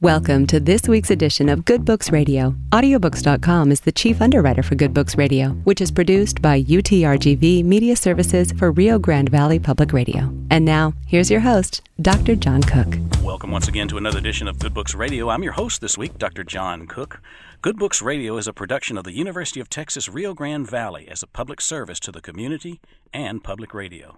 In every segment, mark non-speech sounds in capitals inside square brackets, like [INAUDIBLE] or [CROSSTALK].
Welcome to this week's edition of Good Books Radio. Audiobooks.com is the chief underwriter for Good Books Radio, which is produced by UTRGV Media Services for Rio Grande Valley Public Radio. And now, here's your host, Dr. John Cook. Welcome once again to another edition of Good Books Radio. I'm your host this week, Dr. John Cook. Good Books Radio is a production of the University of Texas Rio Grande Valley as a public service to the community and public radio.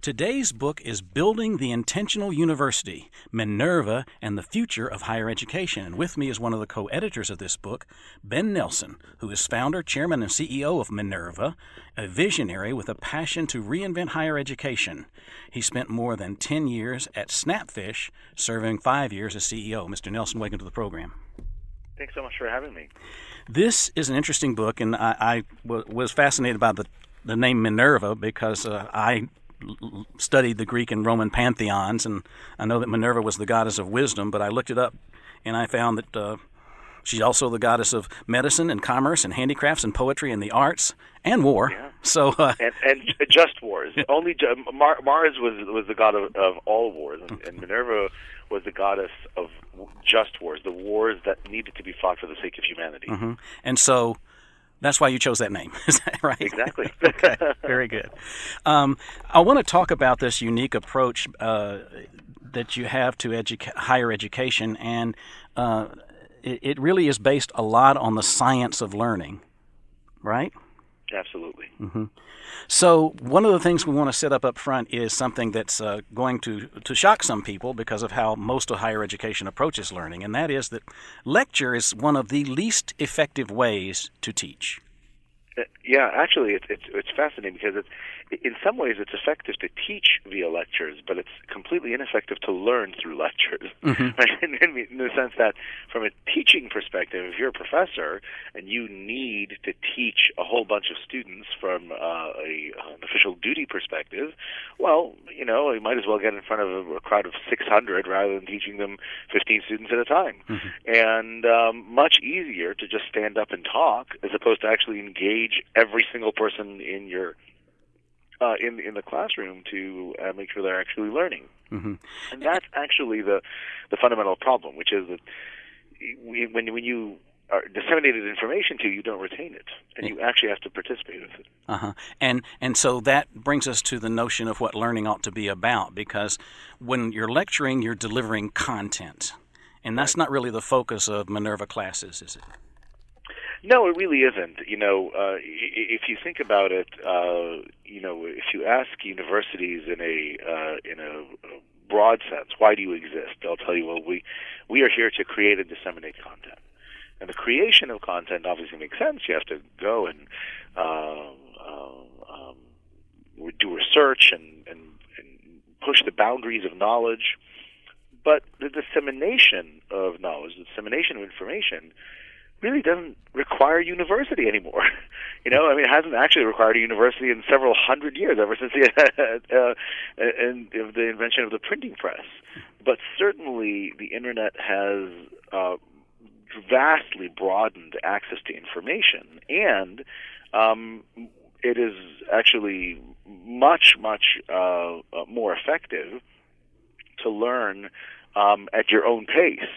Today's book is Building the Intentional University Minerva and the Future of Higher Education. And with me is one of the co editors of this book, Ben Nelson, who is founder, chairman, and CEO of Minerva, a visionary with a passion to reinvent higher education. He spent more than 10 years at Snapfish, serving five years as CEO. Mr. Nelson, welcome to the program. Thanks so much for having me. This is an interesting book, and I, I w- was fascinated by the, the name Minerva because uh, I studied the Greek and Roman pantheons, and I know that Minerva was the goddess of wisdom, but I looked it up and I found that uh, she's also the goddess of medicine and commerce and handicrafts and poetry and the arts and war. Yeah. So uh, and, and just wars. [LAUGHS] Only Mar- Mars was was the god of, of all wars, and, and Minerva was the goddess of just wars, the wars that needed to be fought for the sake of humanity. Mm-hmm. And so that's why you chose that name, [LAUGHS] is that right? Exactly. [LAUGHS] okay, very good. Um, I want to talk about this unique approach uh, that you have to educa- higher education, and uh, it, it, really is based a lot on the science of learning, right? Absolutely. Mm-hmm. So one of the things we want to set up up front is something that's uh, going to to shock some people because of how most of higher education approaches learning, and that is that lecture is one of the least effective ways to teach. Yeah, actually, it's it's it's fascinating because it's in some ways it's effective to teach via lectures, but it's completely ineffective to learn through [LAUGHS] lectures. Mm-hmm. Right? [LAUGHS] In, the sense that, from a teaching perspective, if you're a professor and you need to teach a whole bunch of students from uh, a, an official duty perspective, well, you know, you might as well get in front of a, a crowd of 600 rather than teaching them 15 students at a time. Mm-hmm. And um, much easier to just stand up and talk as opposed to actually engage every single person in your uh, in in the classroom to uh, make sure they're actually learning. Mm-hmm. And that's actually the the fundamental problem, which is that when when you are disseminated information to you, don't retain it, and you actually have to participate with it. Uh huh. And and so that brings us to the notion of what learning ought to be about, because when you're lecturing, you're delivering content, and that's not really the focus of Minerva classes, is it? No, it really isn't. You know, uh, if you think about it, uh, you know, if you ask universities in a uh, in a broad sense, why do you exist? They'll tell you, well, we we are here to create and disseminate content. And the creation of content obviously makes sense. You have to go and uh, uh, um, do research and, and, and push the boundaries of knowledge. But the dissemination of knowledge, the dissemination of information, really doesn't require university anymore. [LAUGHS] you know, I mean, it hasn't actually required a university in several hundred years, ever since the [LAUGHS] uh, and the invention of the printing press. But certainly, the internet has uh, vastly broadened access to information, and um, it is actually much, much uh, more effective to learn um, at your own pace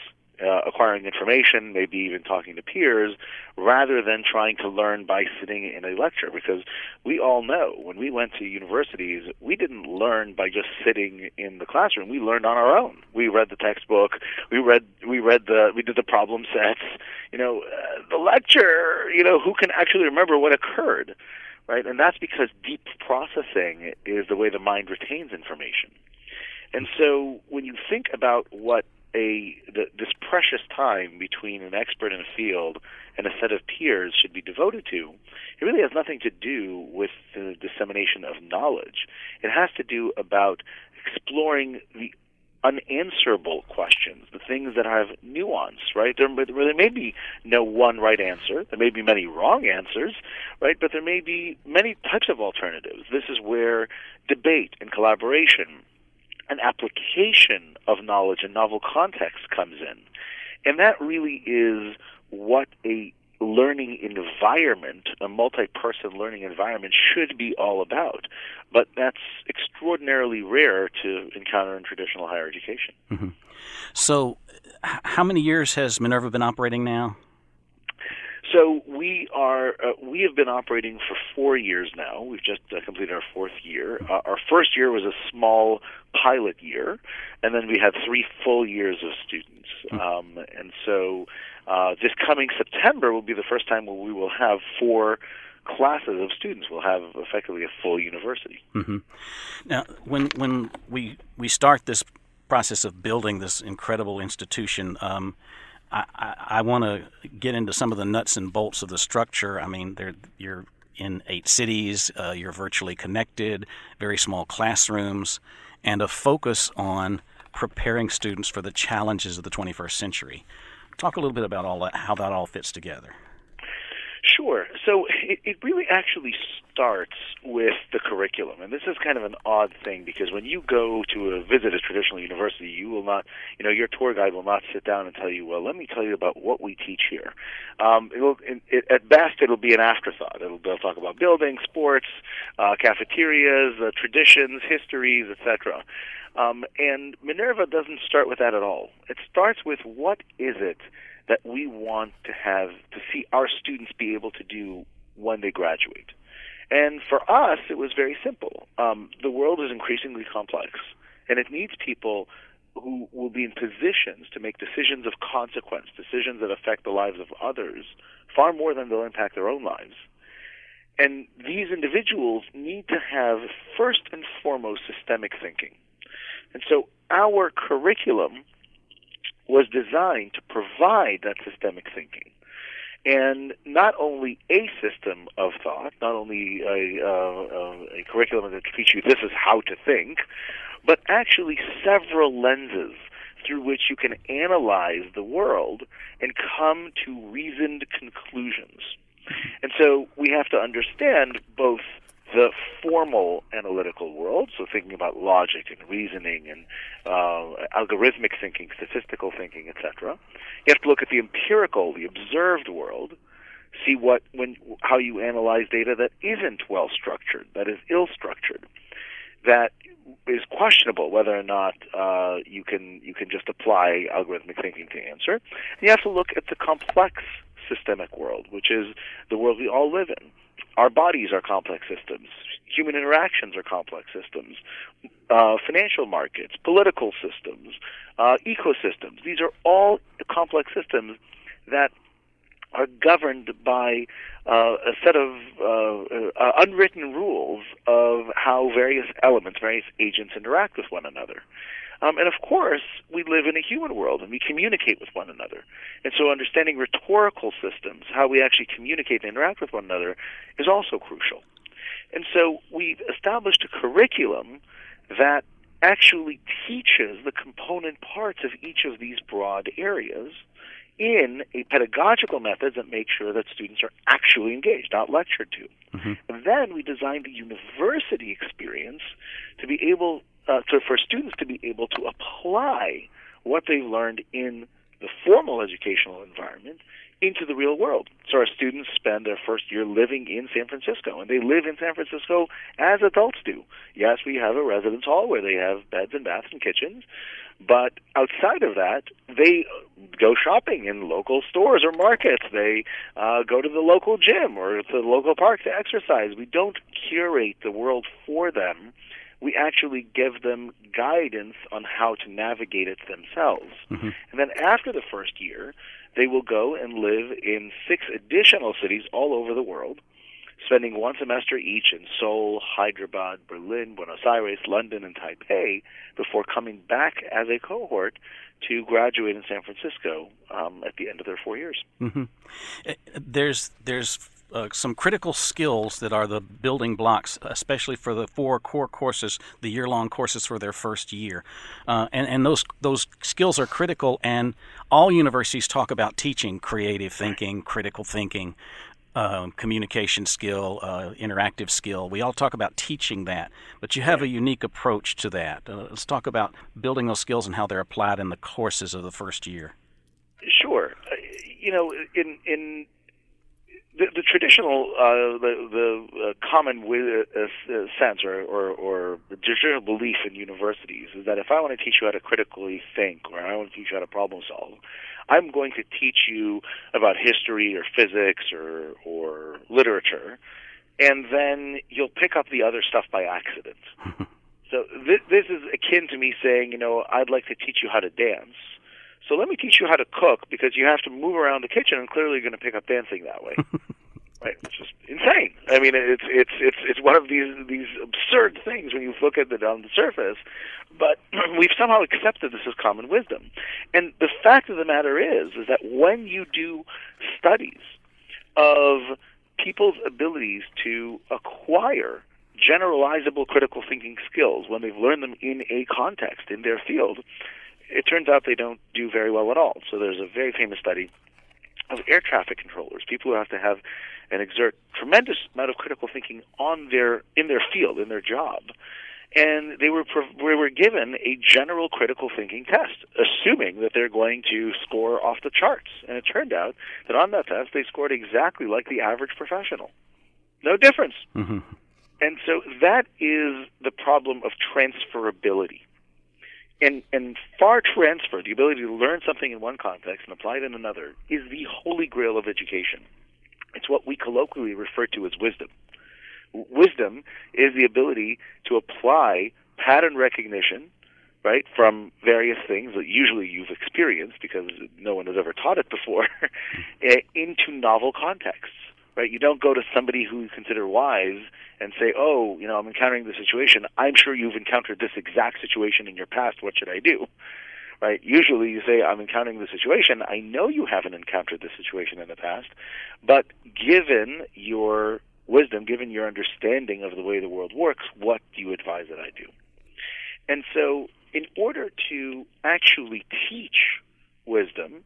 uh, acquiring information, maybe even talking to peers, rather than trying to learn by sitting in a lecture. Because we all know when we went to universities, we didn't learn by just sitting in the classroom. We learned on our own. We read the textbook. We read. We read the. We did the problem sets. You know, uh, the lecture. You know, who can actually remember what occurred, right? And that's because deep processing is the way the mind retains information. And so when you think about what a the, this precious time between an expert in a field and a set of peers should be devoted to, it really has nothing to do with the dissemination of knowledge. It has to do about exploring the unanswerable questions, the things that have nuance, right? There, there may be no one right answer. There may be many wrong answers, right? But there may be many types of alternatives. This is where debate and collaboration an application of knowledge and novel context comes in. And that really is what a learning environment, a multi person learning environment, should be all about. But that's extraordinarily rare to encounter in traditional higher education. Mm-hmm. So, how many years has Minerva been operating now? So we are uh, we have been operating for four years now. We've just uh, completed our fourth year. Uh, our first year was a small pilot year, and then we had three full years of students. Hmm. Um, and so uh, this coming September will be the first time where we will have four classes of students. We'll have effectively a full university. Mm-hmm. Now, when when we we start this process of building this incredible institution. Um, I, I, want to get into some of the nuts and bolts of the structure. I mean, you're in eight cities, uh, you're virtually connected, very small classrooms, and a focus on preparing students for the challenges of the 21st century. Talk a little bit about all that, how that all fits together. Sure. So it, it really actually starts with the curriculum, and this is kind of an odd thing because when you go to a visit a traditional university, you will not, you know, your tour guide will not sit down and tell you, well, let me tell you about what we teach here. Um, it will, it, at best, it'll be an afterthought. It'll they'll talk about buildings, sports, uh, cafeterias, uh, traditions, histories, etc. Um, and Minerva doesn't start with that at all. It starts with what is it that we want to have to see our students be able to do when they graduate. And for us, it was very simple. Um, the world is increasingly complex, and it needs people who will be in positions to make decisions of consequence, decisions that affect the lives of others far more than they'll impact their own lives. And these individuals need to have, first and foremost, systemic thinking. And so our curriculum was designed to provide that systemic thinking. And not only a system of thought, not only a, uh, a curriculum that teaches you this is how to think, but actually several lenses through which you can analyze the world and come to reasoned conclusions. And so we have to understand both the formal analytical world, so thinking about logic and reasoning and uh, algorithmic thinking, statistical thinking, etc. You have to look at the empirical, the observed world, see what when how you analyze data that isn't well structured, that is ill structured, that is questionable whether or not uh, you can you can just apply algorithmic thinking to answer. And you have to look at the complex systemic world, which is the world we all live in our bodies are complex systems. Human interactions are complex systems. Uh, financial markets, political systems, uh, ecosystems. These are all complex systems that are governed by uh, a set of uh, uh, unwritten rules of how various elements, various agents interact with one another. Um, and of course, we live in a human world and we communicate with one another. And so understanding rhetorical systems, how we actually communicate and interact with one another, is also crucial. And so we've established a curriculum that actually teaches the component parts of each of these broad areas in a pedagogical method that makes sure that students are actually engaged, not lectured to. Mm-hmm. And then we designed a university experience to be able uh, to, for students to be able to apply what they've learned in the formal educational environment into the real world. So our students spend their first year living in San Francisco, and they live in San Francisco as adults do. Yes, we have a residence hall where they have beds and baths and kitchens, but outside of that, they go shopping in local stores or markets. They uh, go to the local gym or to the local park to exercise. We don't curate the world for them we actually give them guidance on how to navigate it themselves. Mm-hmm. And then after the first year, they will go and live in six additional cities all over the world, spending one semester each in Seoul, Hyderabad, Berlin, Buenos Aires, London, and Taipei before coming back as a cohort to graduate in San Francisco um, at the end of their four years. Mm-hmm. Eh, there's there's uh, some critical skills that are the building blocks, especially for the four core courses, the year-long courses for their first year, uh, and and those those skills are critical. And all universities talk about teaching creative thinking, critical thinking, uh, communication skill, uh, interactive skill. We all talk about teaching that, but you have a unique approach to that. Uh, let's talk about building those skills and how they're applied in the courses of the first year. Sure, uh, you know, in in the, the traditional, uh, the, the uh, common wi- uh, uh, sense or, or, or the traditional belief in universities is that if I want to teach you how to critically think or I want to teach you how to problem solve, I'm going to teach you about history or physics or, or literature, and then you'll pick up the other stuff by accident. [LAUGHS] so this, this is akin to me saying, you know, I'd like to teach you how to dance so let me teach you how to cook because you have to move around the kitchen, and clearly you're going to pick up dancing that way. [LAUGHS] right? It's just insane. I mean, it's it's it's it's one of these these absurd things when you look at it on the surface. But [CLEARS THROAT] we've somehow accepted this as common wisdom. And the fact of the matter is, is that when you do studies of people's abilities to acquire generalizable critical thinking skills when they've learned them in a context in their field, it turns out they don't do very well at all. So there's a very famous study of air traffic controllers, people who have to have and exert tremendous amount of critical thinking on their in their field, in their job. And they were they were given a general critical thinking test, assuming that they're going to score off the charts. And it turned out that on that test they scored exactly like the average professional, no difference. Mm-hmm. And so that is the problem of transferability and and FAR transfer, the ability to learn something in one context and apply it in another, is the holy grail of education. It's what we colloquially refer to as wisdom. Wisdom is the ability to apply pattern recognition, right, from various things that usually you've experienced because no one has ever taught it before, [LAUGHS] eh, into novel contexts right? You don't go to somebody who you consider wise and say, "Oh, you know, I'm encountering this situation. I'm sure you've encountered this exact situation in your past. What should I do?" Right? Usually, you say, "I'm encountering this situation. I know you haven't encountered this situation in the past, but given your wisdom, given your understanding of the way the world works, what do you advise that I do?" And so, in order to actually teach wisdom,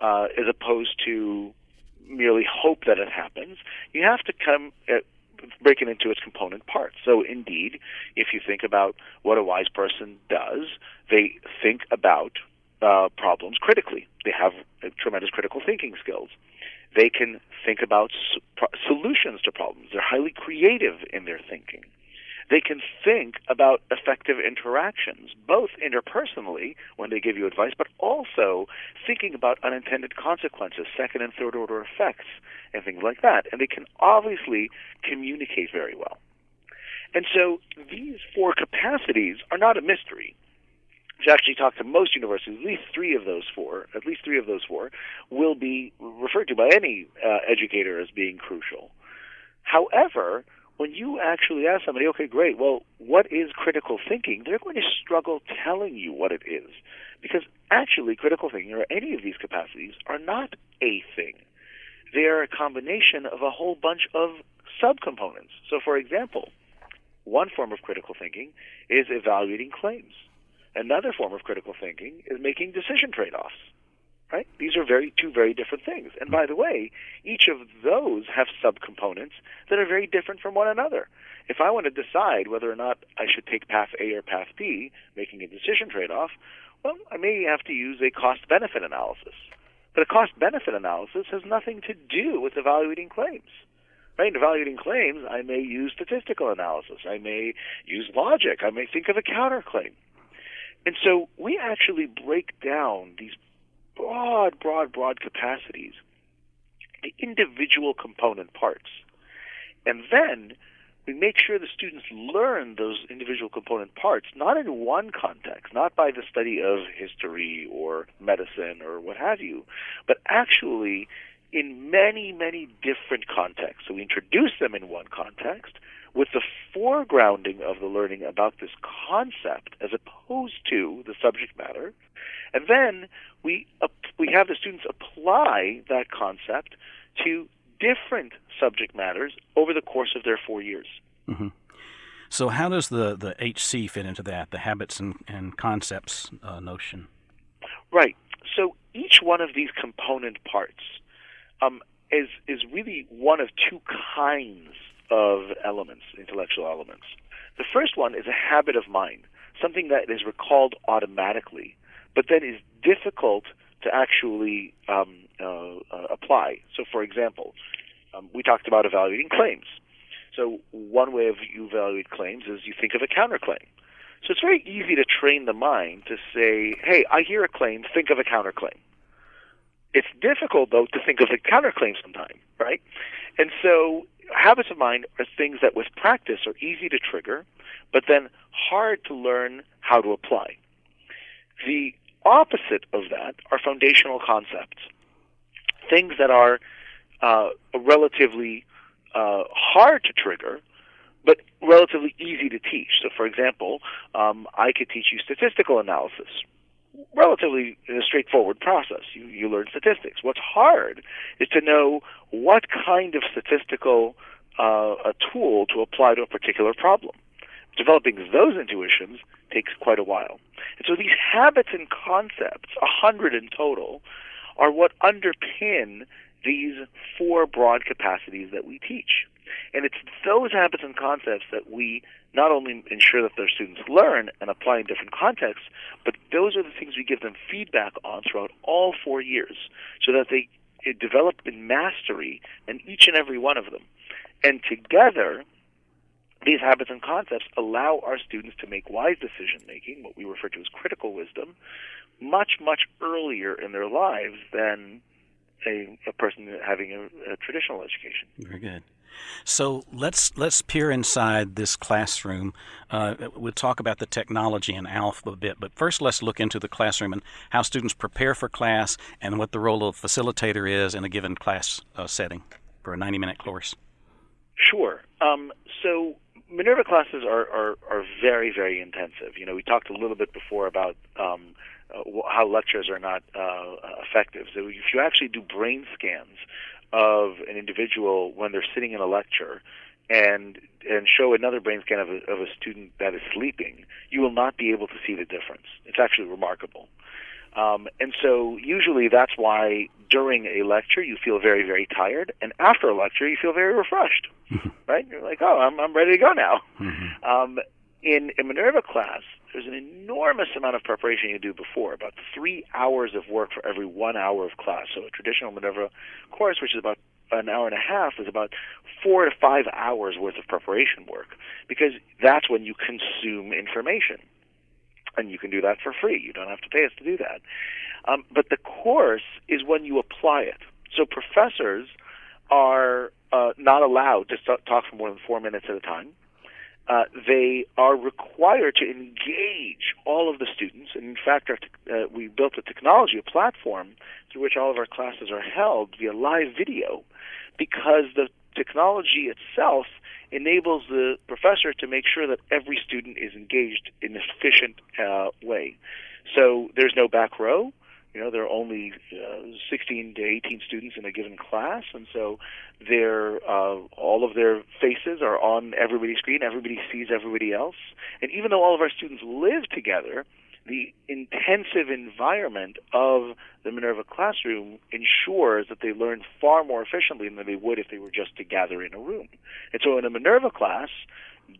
uh, as opposed to merely hope that it happens. You have to come at, break it into its component parts. So, indeed, if you think about what a wise person does, they think about uh, problems critically. They have tremendous critical thinking skills. They can think about solutions to problems. They're highly creative in their thinking they can think about effective interactions, both interpersonally when they give you advice, but also thinking about unintended consequences, second and third order effects, and things like that. And they can obviously communicate very well. And so these four capacities are not a mystery. You actually talk to most universities, at least three of those four, at least three of those four, will be referred to by any uh, educator as being crucial. However, when you actually ask somebody, okay, great, well, what is critical thinking? They're going to struggle telling you what it is. Because actually, critical thinking or any of these capacities are not a thing. They are a combination of a whole bunch of subcomponents. So, for example, one form of critical thinking is evaluating claims. Another form of critical thinking is making decision trade offs right? These are very two very different things. And by the way, each of those have subcomponents that are very different from one another. If I want to decide whether or not I should take path A or path B, making a decision trade-off, well, I may have to use a cost-benefit analysis. But a cost-benefit analysis has nothing to do with evaluating claims. Right? In evaluating claims, I may use statistical analysis. I may use logic. I may think of a counterclaim. And so we actually break down these broad, broad, broad capacities, the individual component parts. And then we make sure the students learn those individual component parts, not in one context, not by the study of history or medicine or what have you, but actually in many, many different contexts. So we introduce them in one context with the foregrounding of the learning about this concept as opposed to the subject matter. And then we, uh, we have the students apply that concept to different subject matters over the course of their four years. Mm-hmm. So, how does the, the HC fit into that, the habits and, and concepts uh, notion? Right. So, each one of these component parts um, is, is really one of two kinds of elements, intellectual elements. The first one is a habit of mind, something that is recalled automatically, but then is difficult to actually um, uh, uh, apply. So, for example, Um, we talked about evaluating claims. So one way of you evaluate claims is you think of a counterclaim. So it's very easy to train the mind to say, "Hey, I hear a claim. Think of a counterclaim." It's difficult though to think of a counterclaim sometimes, right? And so habits of mind are things that with practice are easy to trigger, but then hard to learn how to apply. The opposite of that are foundational concepts, things that are uh, relatively uh, hard to trigger, but relatively easy to teach. So, for example, um, I could teach you statistical analysis. Relatively a straightforward process. You, you learn statistics. What's hard is to know what kind of statistical uh, a tool to apply to a particular problem. Developing those intuitions takes quite a while. And so these habits and concepts, a hundred in total, are what underpin these four broad capacities that we teach. And it's those habits and concepts that we not only ensure that their students learn and apply in different contexts, but those are the things we give them feedback on throughout all four years so that they develop in mastery in each and every one of them. And together, these habits and concepts allow our students to make wise decision making, what we refer to as critical wisdom, much, much earlier in their lives than a, a person having a, a traditional education. Very good. So let's let's peer inside this classroom. Uh, we'll talk about the technology and ALF a bit, but first let's look into the classroom and how students prepare for class and what the role of facilitator is in a given class uh, setting for a 90-minute course. Sure. Um, so Minerva classes are, are, are very, very intensive. You know, we talked a little bit before about um, uh, how lectures are not uh, effective. So if you actually do brain scans of an individual when they're sitting in a lecture and and show another brain scan of a, of a student that is sleeping, you will not be able to see the difference. It's actually remarkable. Um, and so usually that's why during a lecture you feel very, very tired, and after a lecture you feel very refreshed, mm-hmm. right? You're like, oh, I'm, I'm ready to go now. Mm-hmm. Um, in a Minerva class, there's an enormous amount of preparation you do before, about three hours of work for every one hour of class. So a traditional Minerva course, which is about an hour and a half, is about four to five hours worth of preparation work, because that's when you consume information and you can do that for free. You don't have to pay us to do that. Um, but the course is when you apply it. So professors are uh, not allowed to talk for more than four minutes at a time. Uh, they are required to engage all of the students. And in fact, our, uh, we built a technology, a platform through which all of our classes are held via live video because the technology itself enables the professor to make sure that every student is engaged in an efficient uh, way. So there's no back row. You know, there are only uh, 16 to 18 students in a given class, and so their uh, all of their faces are on everybody's screen. Everybody sees everybody else, and even though all of our students live together, the intensive environment of the Minerva classroom ensures that they learn far more efficiently than they would if they were just to gather in a room. And so in a Minerva class,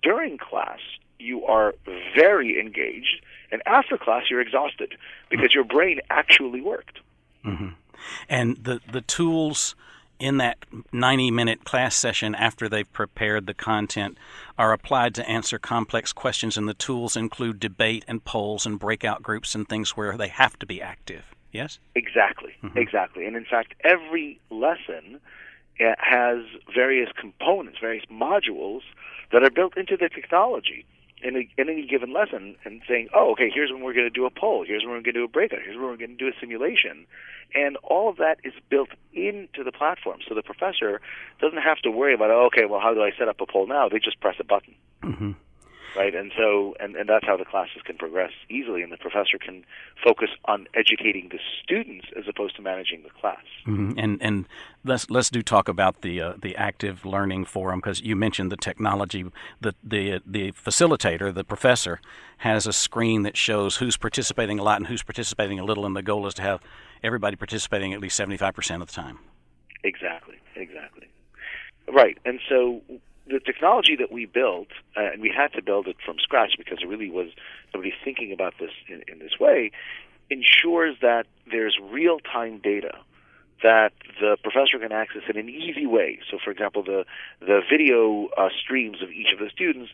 during class, you are very engaged, and after class, you're exhausted because your brain actually worked. Mm-hmm. And the, the tools in that 90 minute class session after they've prepared the content are applied to answer complex questions, and the tools include debate and polls and breakout groups and things where they have to be active. Yes? Exactly, mm-hmm. exactly. And in fact, every lesson uh, has various components, various modules that are built into the technology in, a, in any given lesson and saying, oh, okay, here's when we're going to do a poll, here's when we're going to do a breakout, here's when we're going to do a simulation. And all of that is built into the platform. So the professor doesn't have to worry about, oh, okay, well, how do I set up a poll now? They just press a button. Mm-hmm right? And so, and, and that's how the classes can progress easily, and the professor can focus on educating the students as opposed to managing the class. Mm-hmm. And and let's let's do talk about the uh, the active learning forum because you mentioned the technology. The the the facilitator, the professor, has a screen that shows who's participating a lot and who's participating a little, and the goal is to have everybody participating at least seventy five percent of the time. Exactly. Exactly. Right. And so the technology that we built, uh, and we had to build it from scratch because it really was nobody thinking about this in, in this way, ensures that there's real time data that the professor can access in an easy way. So, for example, the the video uh, streams of each of the students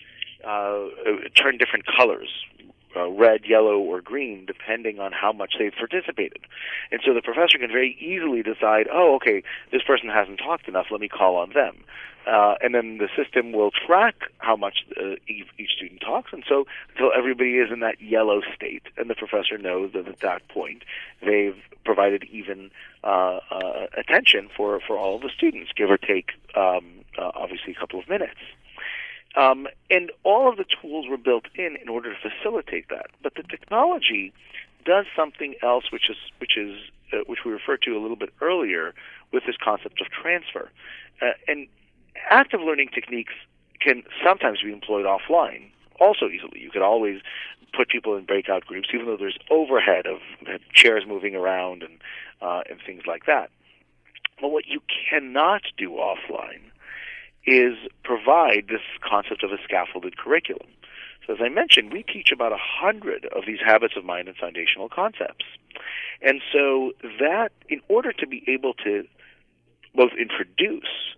uh, turn different colors. Uh, red, yellow, or green, depending on how much they've participated. And so the professor can very easily decide, oh, okay, this person hasn't talked enough, let me call on them. Uh, and then the system will track how much uh, each, student talks, and so until everybody is in that yellow state, and the professor knows that at that point they've provided even uh, uh, attention for, for all of the students, give or take, um, uh, obviously, a couple of minutes. Um, and all of the tools were built in in order to facilitate that. But the technology does something else, which is which is uh, which we referred to a little bit earlier with this concept of transfer. Uh, and active learning techniques can sometimes be employed offline also easily. You could always put people in breakout groups, even though there's overhead of chairs moving around and uh, and things like that. But what you cannot do offline is provide this concept of a scaffolded curriculum. So as I mentioned, we teach about a hundred of these habits of mind and foundational concepts. And so that in order to be able to both introduce,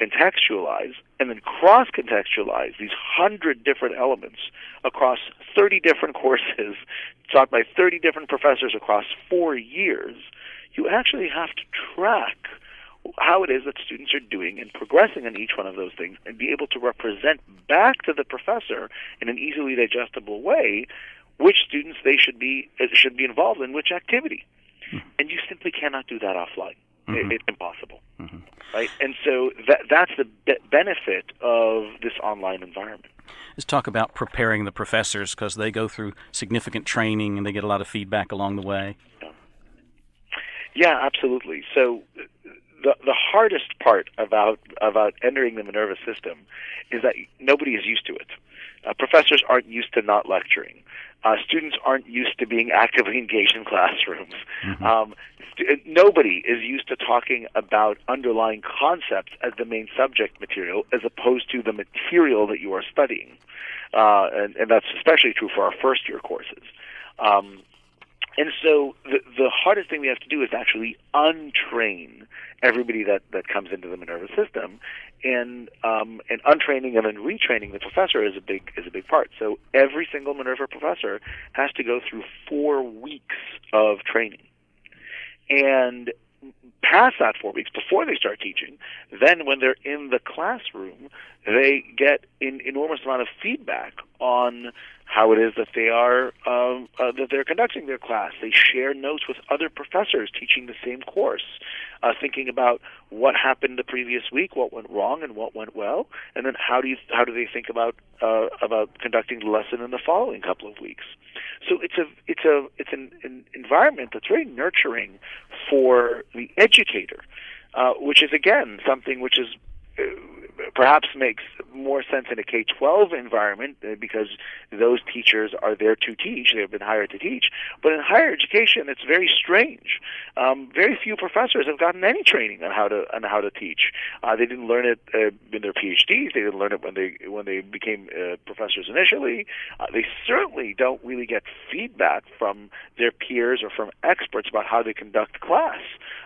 contextualize, and then cross contextualize these hundred different elements across 30 different [LAUGHS] courses taught by 30 different professors across four years, you actually have to track how it is that students are doing and progressing on each one of those things and be able to represent back to the professor in an easily digestible way which students they should be uh, should be involved in which activity. Mm-hmm. And you simply cannot do that offline. Mm-hmm. It, it's impossible. Mm-hmm. Right? And so that that's the be- benefit of this online environment. Let's talk about preparing the professors because they go through significant training and they get a lot of feedback along the way. Yeah, yeah absolutely. So the the hardest part about about entering the Minerva system is that nobody is used to it. Uh, professors aren't used to not lecturing. Uh, students aren't used to being actively engaged in classrooms. Mm-hmm. Um, st- nobody is used to talking about underlying concepts as the main subject material, as opposed to the material that you are studying. Uh, and, and that's especially true for our first year courses. Um, and so the, the hardest thing we have to do is actually untrain everybody that, that comes into the Minerva system, and um, and untraining and then retraining the professor is a big is a big part. So every single Minerva professor has to go through four weeks of training, and past that four weeks before they start teaching, then when they're in the classroom, they get an enormous amount of feedback on how it is that they are um, uh, that they're conducting their class. They share notes with other professors teaching the same course, uh, thinking about what happened the previous week, what went wrong, and what went well, and then how do you how do they think about uh, about conducting the lesson in the following couple of weeks. So it's a it's a it's an, an environment that's very nurturing for the educator, uh, which is again something which is uh, perhaps makes more sense in a K 12 environment uh, because those teachers are there to teach, they've been hired to teach. But in higher education, it's very strange. Um, very few professors have gotten any training on how to on how to teach. Uh, they didn't learn it uh, in their PhDs. They didn't learn it when they when they became uh, professors initially. Uh, they certainly don't really get feedback from their peers or from experts about how they conduct class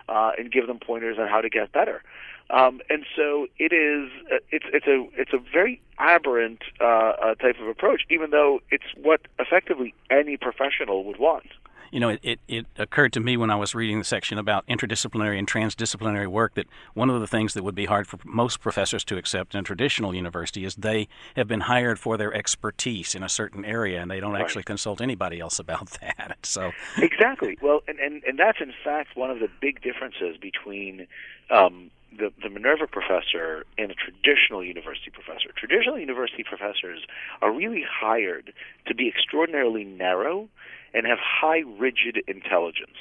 uh, and give them pointers on how to get better. Um, and so it is. Uh, it's it's a it's a very aberrant uh, uh, type of approach, even though it's what effectively any professional would want. You know, it, it, it, occurred to me when I was reading the section about interdisciplinary and transdisciplinary work that one of the things that would be hard for most professors to accept in a traditional university is they have been hired for their expertise in a certain area and they don't right. actually consult anybody else about [LAUGHS] that. So exactly. Well, and, and, and that's in fact one of the big differences between um, the, the Minerva professor and a traditional university professor. Traditional university professors are really hired to be extraordinarily narrow and have high rigid intelligence.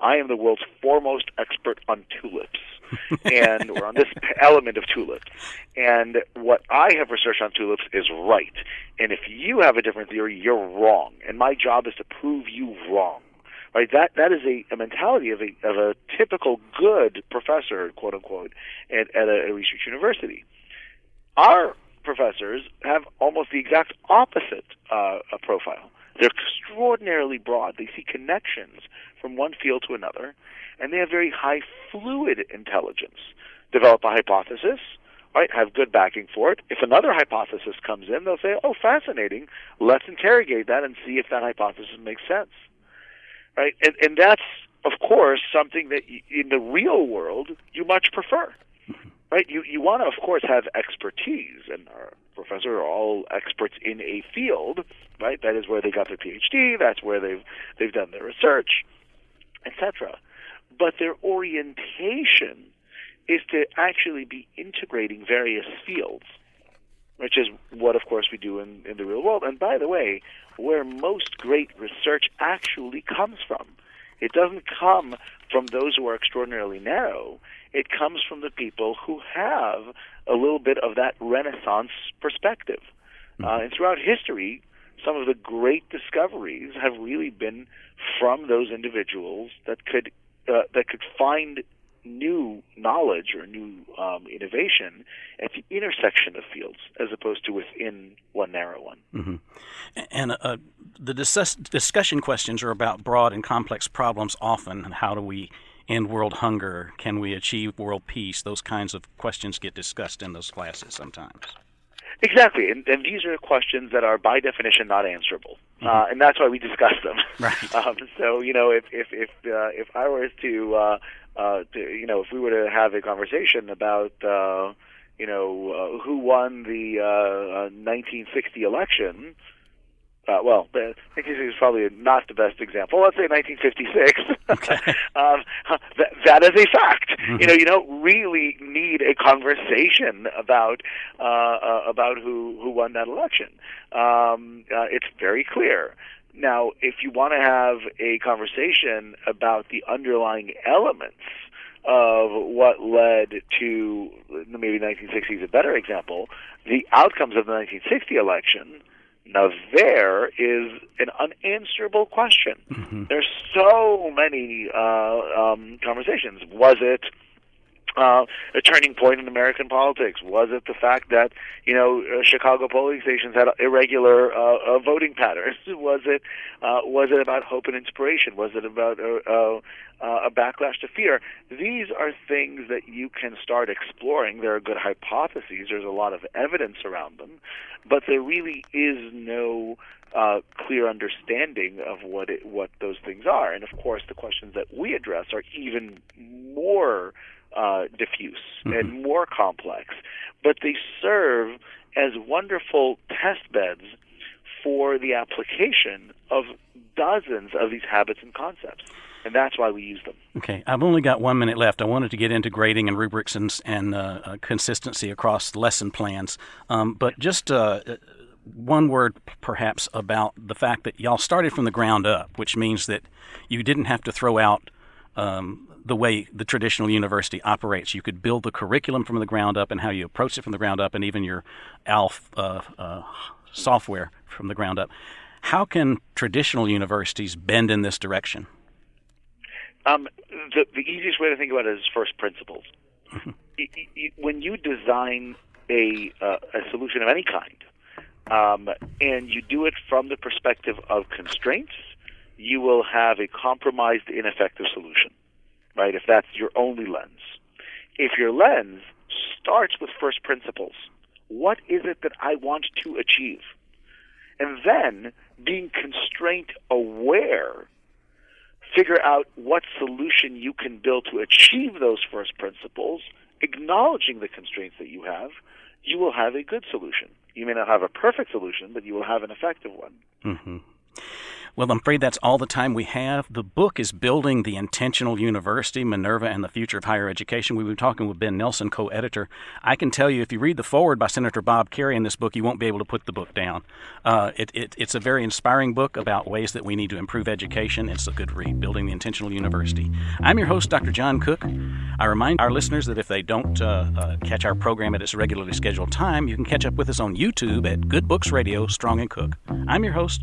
I am the world's foremost expert on tulips, [LAUGHS] and or on this element of tulips. And what I have researched on tulips is right. And if you have a different theory, you're wrong. And my job is to prove you wrong right? That that is a, a mentality of a of a typical good professor, quote unquote, at, at a, a research university. Our professors have almost the exact opposite uh, profile. They're extraordinarily broad. They see connections from one field to another, and they have very high fluid intelligence. Develop a hypothesis, right? Have good backing for it. If another hypothesis comes in, they'll say, "Oh, fascinating. Let's interrogate that and see if that hypothesis makes sense." Right? And and that's of course something that in the real world you much prefer. Right? You you want to of course have expertise and our professors are all experts in a field, right? That is where they got their PhD, that's where they've they've done their research, etc. But their orientation is to actually be integrating various fields, which is what, of course, we do in, in the real world. And by the way, where most great research actually comes from. It doesn't come from those who are extraordinarily narrow. It comes from the people who have a little bit of that Renaissance perspective. Mm-hmm. Uh, and throughout history, some of the great discoveries have really been from those individuals that could uh, that could find new knowledge or new um, innovation at the intersection of fields as opposed to within one narrow one. Mm-hmm. And uh, the dis- discussion questions are about broad and complex problems often. How do we end world hunger? Can we achieve world peace? Those kinds of questions get discussed in those classes sometimes. Exactly, and, and these are questions that are by definition not answerable, mm-hmm. uh, and that's why we discuss them. Right. [LAUGHS] Um, so you know, if if if uh, if I was to uh, uh, to, you know, if we were to have a conversation about, uh, you know, uh, who won the uh, 1960 uh, election, uh, well, 1960 is probably not the best example. Let's say 1956. Okay. [LAUGHS] um, that, that is a fact. Mm-hmm. You know, you don't really need a conversation about uh, uh, about who who won that election. Um, uh, it's very clear. Now, if you want to have a conversation about the underlying elements of what led to maybe 1960 is a better example, the outcomes of the 1960 election. Now there is an unanswerable question. Mm-hmm. There's so many uh, um, conversations. Was it uh, a turning point in American politics? Was it the fact that you know uh, Chicago polling stations had irregular uh, uh, voting patterns? [LAUGHS] Was it uh, was it about hope and inspiration? Was it about uh, uh, uh, a backlash to fear? These are things that you can start exploring. There are good hypotheses. There's a lot of evidence around them, but there really is no uh, clear understanding of what it, what those things are. And of course, the questions that we address are even more uh, diffuse mm-hmm. and more complex, but they serve as wonderful test beds for the application of dozens of these habits and concepts. And that's why we use them. Okay, I've only got one minute left. I wanted to get into grading and rubrics and, and uh, uh, consistency across lesson plans. Um, but just uh, one word, perhaps, about the fact that y'all started from the ground up, which means that you didn't have to throw out um, the way the traditional university operates. You could build the curriculum from the ground up and how you approach it from the ground up, and even your ALF uh, uh, software from the ground up. How can traditional universities bend in this direction? Um, the, the, easiest way to think about it is first principles. Mm-hmm. when you design a, uh, a solution of any kind, um, and you do it from the perspective of constraints, you will have a compromised, ineffective solution right? If that's your only lens. If your lens starts with first principles, what is it that I want to achieve? And then being constraint aware, figure out what solution you can build to achieve those first principles, acknowledging the constraints that you have, you will have a good solution. You may not have a perfect solution, but you will have an effective one. Mm-hmm. Well, I'm afraid that's all the time we have. The book is Building the Intentional University, Minerva and the Future of Higher Education. We've been talking with Ben Nelson, co editor. I can tell you, if you read the foreword by Senator Bob Kerrey in this book, you won't be able to put the book down. Uh, it, it, it's a very inspiring book about ways that we need to improve education. It's a good read, Building the Intentional University. I'm your host, Dr. John Cook. I remind our listeners that if they don't uh, uh, catch our program at its regularly scheduled time, you can catch up with us on YouTube at Good Books Radio, Strong and Cook. I'm your host.